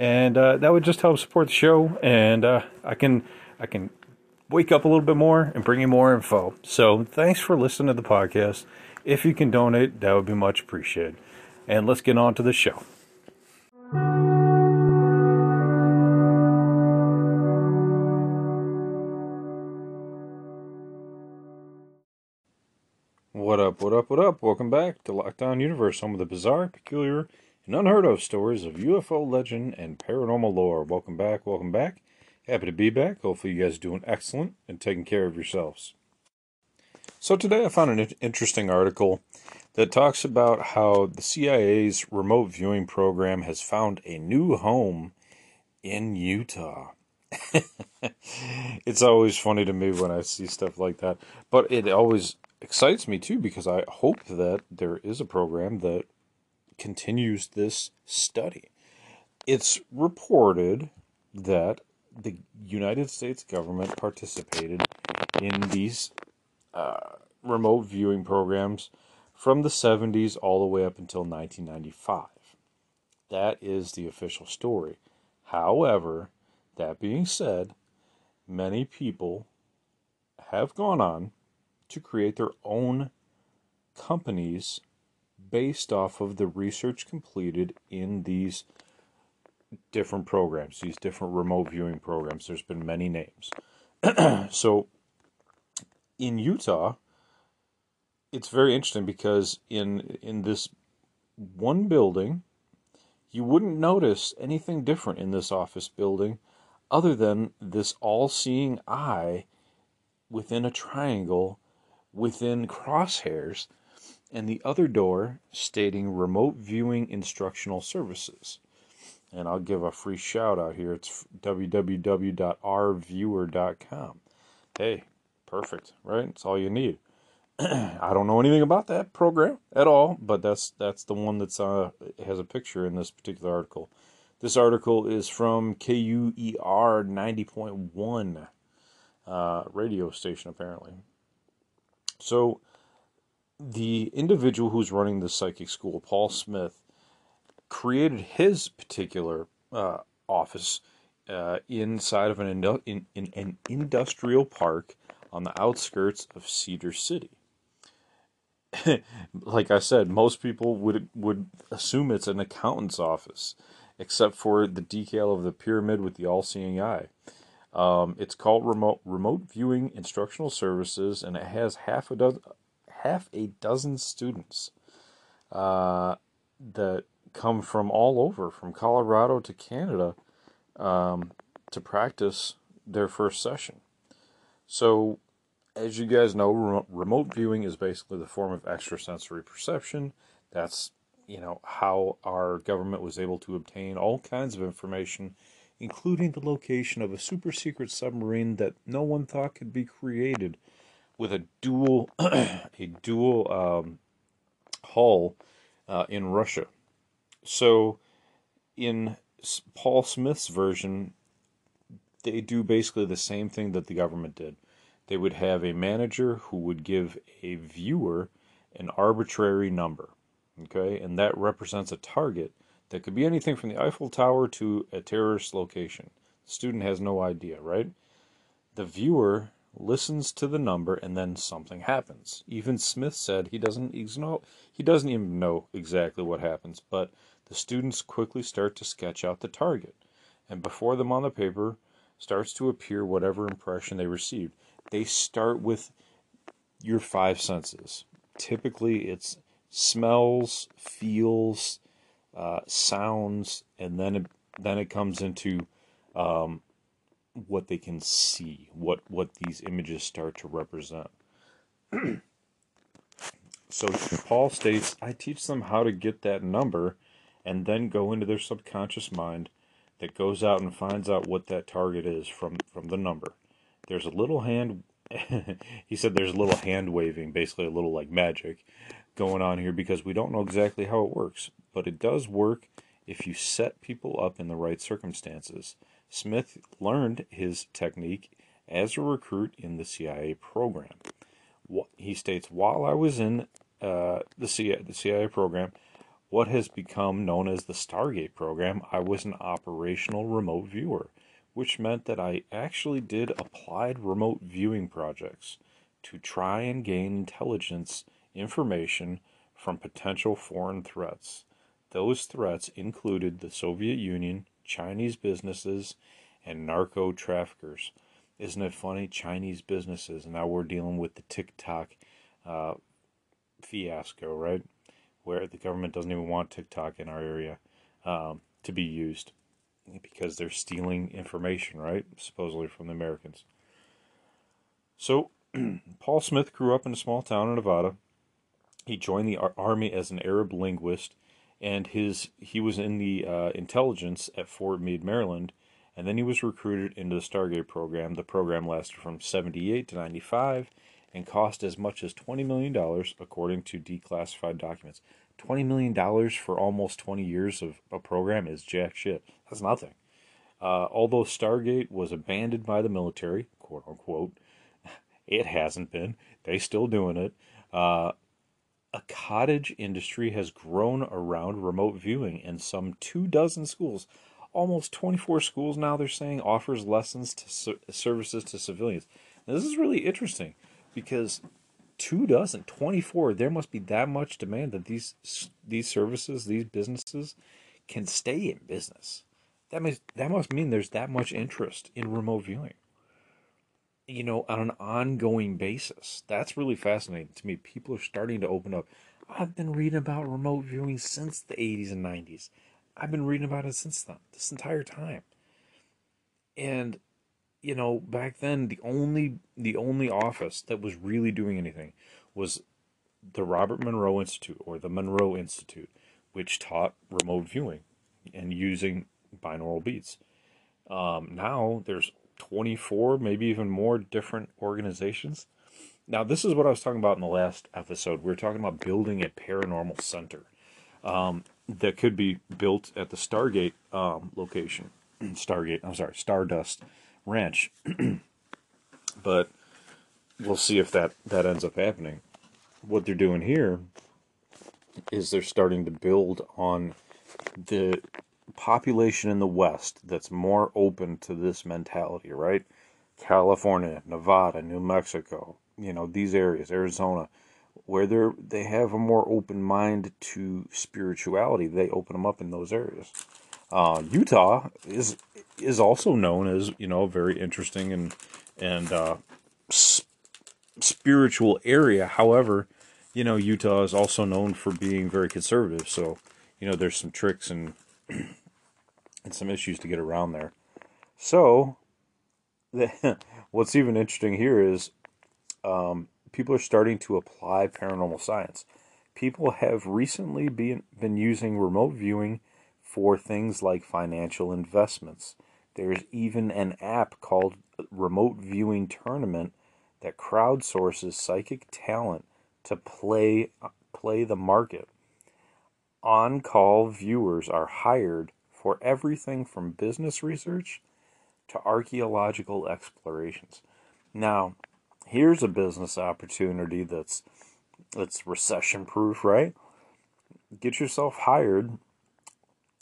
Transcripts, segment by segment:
And uh, that would just help support the show, and uh, I can I can wake up a little bit more and bring you more info. So thanks for listening to the podcast. If you can donate, that would be much appreciated. And let's get on to the show. What up, what up, what up? Welcome back to Lockdown Universe, home of the bizarre, peculiar, and unheard of stories of UFO legend and paranormal lore. Welcome back, welcome back. Happy to be back. Hopefully, you guys are doing excellent and taking care of yourselves. So, today I found an interesting article that talks about how the CIA's remote viewing program has found a new home in Utah. it's always funny to me when I see stuff like that, but it always excites me too because I hope that there is a program that continues this study. It's reported that the United States government participated in these uh, remote viewing programs from the 70s all the way up until 1995. That is the official story. However, that being said, many people have gone on to create their own companies based off of the research completed in these different programs, these different remote viewing programs. There's been many names. so in Utah, it's very interesting because in in this one building, you wouldn't notice anything different in this office building other than this all-seeing eye within a triangle within crosshairs and the other door stating remote viewing instructional services and I'll give a free shout out here. It's www.rviewer.com. Hey, perfect, right? That's all you need. I don't know anything about that program at all, but that's that's the one that's uh has a picture in this particular article. This article is from KUER 90.1 uh, radio station apparently. So the individual who's running the psychic school, Paul Smith, created his particular uh, office uh, inside of an in, in, an industrial park on the outskirts of Cedar City. like I said, most people would would assume it's an accountant's office, except for the decal of the pyramid with the all-seeing eye. Um, it's called remote remote viewing instructional services, and it has half a dozen half a dozen students uh, that come from all over, from Colorado to Canada, um, to practice their first session. So, as you guys know, remote viewing is basically the form of extrasensory perception. That's you know how our government was able to obtain all kinds of information, including the location of a super secret submarine that no one thought could be created with a dual a dual um, hull uh, in Russia. So, in Paul Smith's version, they do basically the same thing that the government did. They would have a manager who would give a viewer an arbitrary number, okay, and that represents a target that could be anything from the Eiffel Tower to a terrorist location. The student has no idea, right? The viewer listens to the number and then something happens. Even Smith said he doesn't know he doesn't even know exactly what happens, but the students quickly start to sketch out the target, and before them on the paper starts to appear whatever impression they received. They start with your five senses. Typically, it's smells, feels, uh, sounds, and then it, then it comes into um, what they can see, what what these images start to represent. so Paul states, I teach them how to get that number and then go into their subconscious mind that goes out and finds out what that target is from from the number. There's a little hand. he said there's a little hand waving, basically a little like magic, going on here because we don't know exactly how it works, but it does work if you set people up in the right circumstances. Smith learned his technique as a recruit in the CIA program. He states, while I was in uh, the, CIA, the CIA program, what has become known as the Stargate program, I was an operational remote viewer, which meant that I actually did applied remote viewing projects to try and gain intelligence information from potential foreign threats. Those threats included the Soviet Union, Chinese businesses, and narco traffickers. Isn't it funny? Chinese businesses. Now we're dealing with the TikTok uh, fiasco, right? Where the government doesn't even want TikTok in our area um, to be used because they're stealing information, right? Supposedly from the Americans. So, Paul Smith grew up in a small town in Nevada. He joined the army as an Arab linguist, and his he was in the uh, intelligence at Fort Meade, Maryland, and then he was recruited into the Stargate program. The program lasted from 78 to 95 and cost as much as $20 million, according to declassified documents. $20 million for almost 20 years of a program is jack shit. That's nothing. Uh, although Stargate was abandoned by the military, quote unquote, it hasn't been. They still doing it. Uh, a cottage industry has grown around remote viewing, and some two dozen schools, almost 24 schools now, they're saying, offers lessons to services to civilians. Now, this is really interesting because two dozen, 24, there must be that much demand that these these services, these businesses can stay in business. That means that must mean there's that much interest in remote viewing you know, on an ongoing basis. That's really fascinating to me. People are starting to open up. I've been reading about remote viewing since the 80s and 90s. I've been reading about it since then, this entire time. And you know, back then the only the only office that was really doing anything was the Robert Monroe Institute or the Monroe Institute, which taught remote viewing and using binaural beats. Um, now there's 24, maybe even more different organizations. Now, this is what I was talking about in the last episode. We were talking about building a paranormal center um, that could be built at the Stargate um, location. Stargate, I'm sorry, Stardust Ranch. but we'll see if that, that ends up happening. What they're doing here is they're starting to build on the population in the West that's more open to this mentality, right? California, Nevada, New Mexico, you know, these areas, Arizona, where they're they have a more open mind to spirituality. They open them up in those areas. Uh, Utah is is also known as you know a very interesting and and uh, s- spiritual area. However, you know Utah is also known for being very conservative. So you know there's some tricks and and some issues to get around there. So, the, what's even interesting here is um, people are starting to apply paranormal science. People have recently been, been using remote viewing for things like financial investments. There's even an app called Remote Viewing Tournament that crowdsources psychic talent to play play the market. On-call viewers are hired for everything from business research to archaeological explorations. Now, here's a business opportunity that's that's recession proof, right? Get yourself hired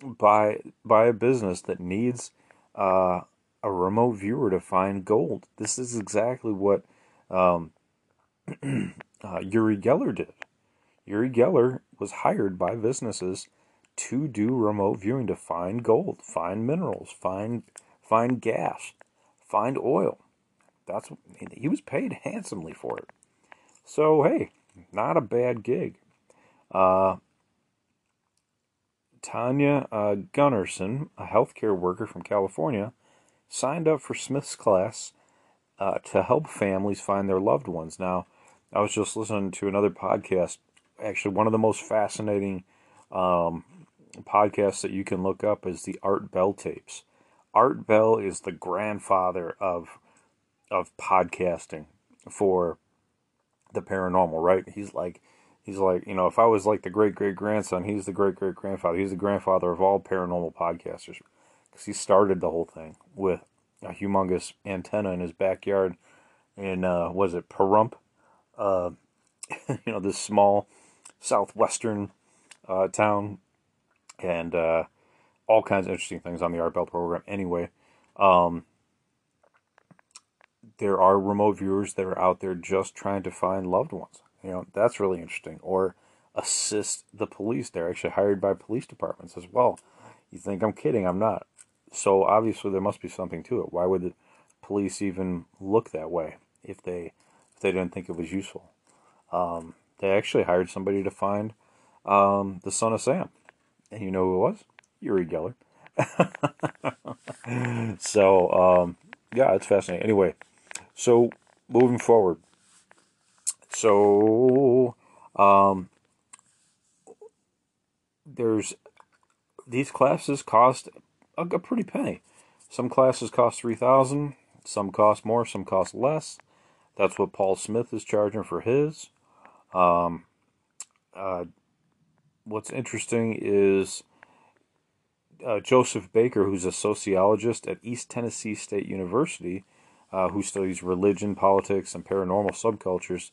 by by a business that needs uh, a remote viewer to find gold. This is exactly what um, uh, Uri Geller did. Uri Geller was hired by businesses to do remote viewing to find gold, find minerals, find find gas, find oil. That's he was paid handsomely for it. So hey, not a bad gig. Uh, Tanya uh, Gunnarsson, a healthcare worker from California, signed up for Smith's class uh, to help families find their loved ones. Now, I was just listening to another podcast. Actually, one of the most fascinating um, podcast that you can look up is the Art Bell tapes. Art Bell is the grandfather of of podcasting for the paranormal, right? He's like he's like, you know, if I was like the great great grandson, he's the great great grandfather. He's the grandfather of all paranormal podcasters because he started the whole thing with a humongous antenna in his backyard in uh, was it Pahrump, uh, you know, this small southwestern uh, town, and uh, all kinds of interesting things on the Art Bell program. Anyway, um, there are remote viewers that are out there just trying to find loved ones. You know, that's really interesting. Or assist the police. They're actually hired by police departments as well. You think I'm kidding? I'm not. So obviously there must be something to it. Why would the police even look that way if they if they didn't think it was useful? Um, they actually hired somebody to find um, the son of Sam, and you know who it was? Uri Geller. so um, yeah, it's fascinating. Anyway, so moving forward, so um, there's these classes cost a, a pretty penny. Some classes cost three thousand, some cost more, some cost less. That's what Paul Smith is charging for his. Um, uh, what's interesting is uh, Joseph Baker, who's a sociologist at East Tennessee State University, uh, who studies religion, politics, and paranormal subcultures,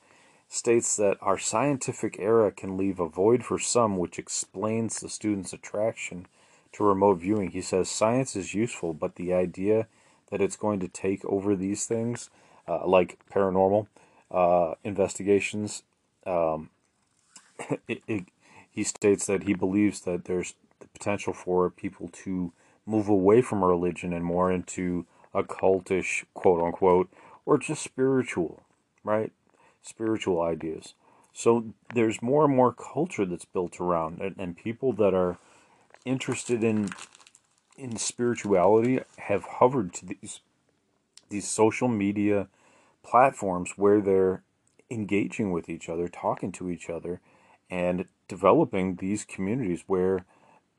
states that our scientific era can leave a void for some, which explains the students' attraction to remote viewing. He says science is useful, but the idea that it's going to take over these things, uh, like paranormal uh, investigations, um, it, it, he states that he believes that there's the potential for people to move away from religion and more into occultish, quote unquote, or just spiritual, right? Spiritual ideas. So there's more and more culture that's built around it, and people that are interested in in spirituality have hovered to these these social media platforms where they're engaging with each other, talking to each other, and developing these communities where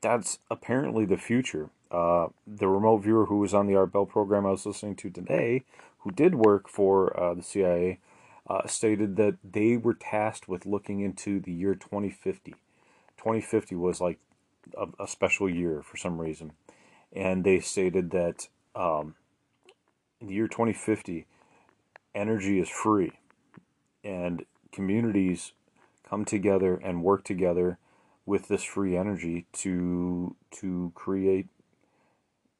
that's apparently the future. Uh, the remote viewer who was on the Art Bell program I was listening to today, who did work for uh, the CIA, uh, stated that they were tasked with looking into the year 2050. 2050 was like a, a special year for some reason. And they stated that um, in the year 2050, energy is free and communities come together and work together with this free energy to to create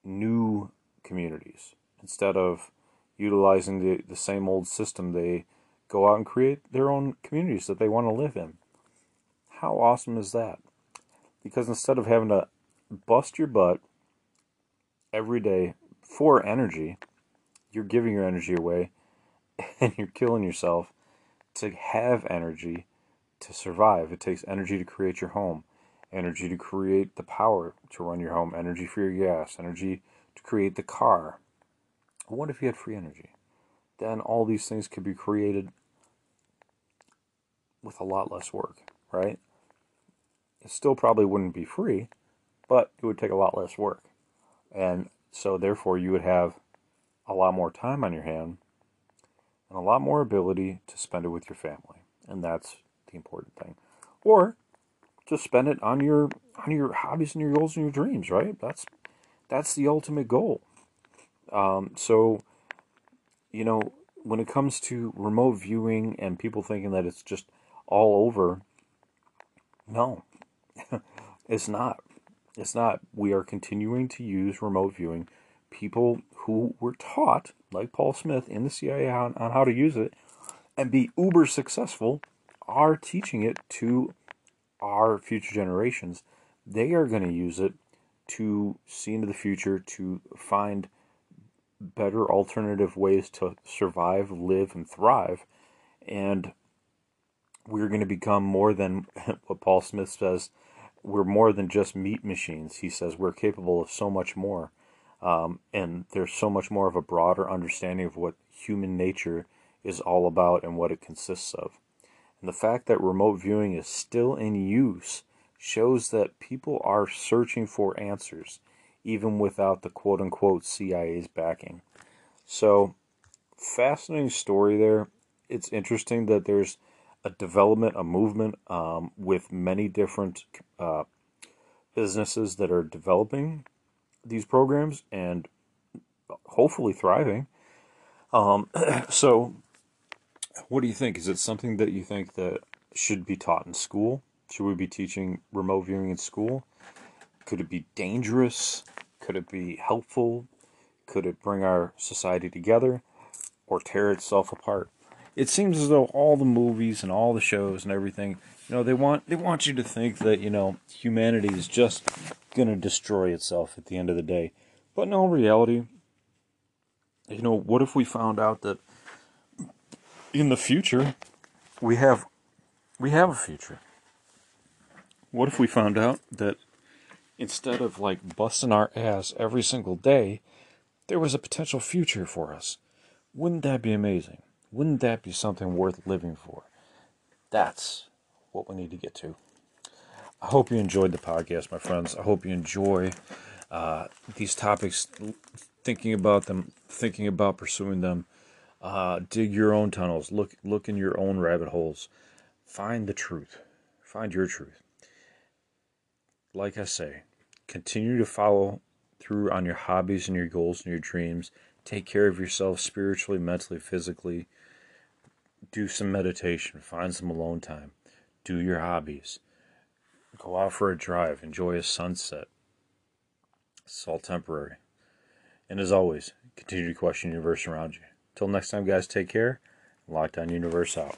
new communities. Instead of utilizing the, the same old system they go out and create their own communities that they want to live in. How awesome is that? Because instead of having to bust your butt every day for energy, you're giving your energy away and you're killing yourself to have energy to survive. It takes energy to create your home, energy to create the power to run your home, energy for your gas, energy to create the car. What if you had free energy? Then all these things could be created with a lot less work, right? It still probably wouldn't be free, but it would take a lot less work. And so, therefore, you would have a lot more time on your hand and a lot more ability to spend it with your family. And that's the important thing. Or just spend it on your on your hobbies and your goals and your dreams, right? That's that's the ultimate goal. Um, so, you know, when it comes to remote viewing and people thinking that it's just all over, no, it's not. It's not. We are continuing to use remote viewing. People who were taught, like Paul Smith in the CIA, on, on how to use it and be uber successful, are teaching it to our future generations. They are going to use it to see into the future, to find better alternative ways to survive, live, and thrive. And we're going to become more than what Paul Smith says we're more than just meat machines. He says we're capable of so much more. Um, and there's so much more of a broader understanding of what human nature is all about and what it consists of. And the fact that remote viewing is still in use shows that people are searching for answers. even without the quote unquote CIA's backing. So, fascinating story there. It's interesting that there's a development, a movement um, with many different uh, businesses that are developing these programs and hopefully thriving. Um, so, what do you think? Is it something that you think that should be taught in school? Should we be teaching remote viewing in school? Could it be dangerous? Could it be helpful? Could it bring our society together or tear itself apart? It seems as though all the movies and all the shows and everything, you know, they want they want you to think that, you know, humanity is just going to destroy itself at the end of the day. But in all reality, you know, what if we found out that in the future we have we have a future? What if we found out that instead of like busting our ass every single day, there was a potential future for us? Wouldn't that be amazing? Wouldn't that be something worth living for? That's what we need to get to. I hope you enjoyed the podcast, my friends. I hope you enjoy uh, these topics, thinking about them, thinking about pursuing them. Uh, dig your own tunnels. Look, look in your own rabbit holes. Find the truth. Find your truth like I say, continue to follow through on your hobbies and your goals and your dreams. Take care of yourself spiritually, mentally, physically. Do some meditation. Find some alone time. Do your hobbies. Go out for a drive. Enjoy a sunset. It's all temporary. And as always, continue to question the universe around you. Until next time, guys, take care. Lockdown Universe out.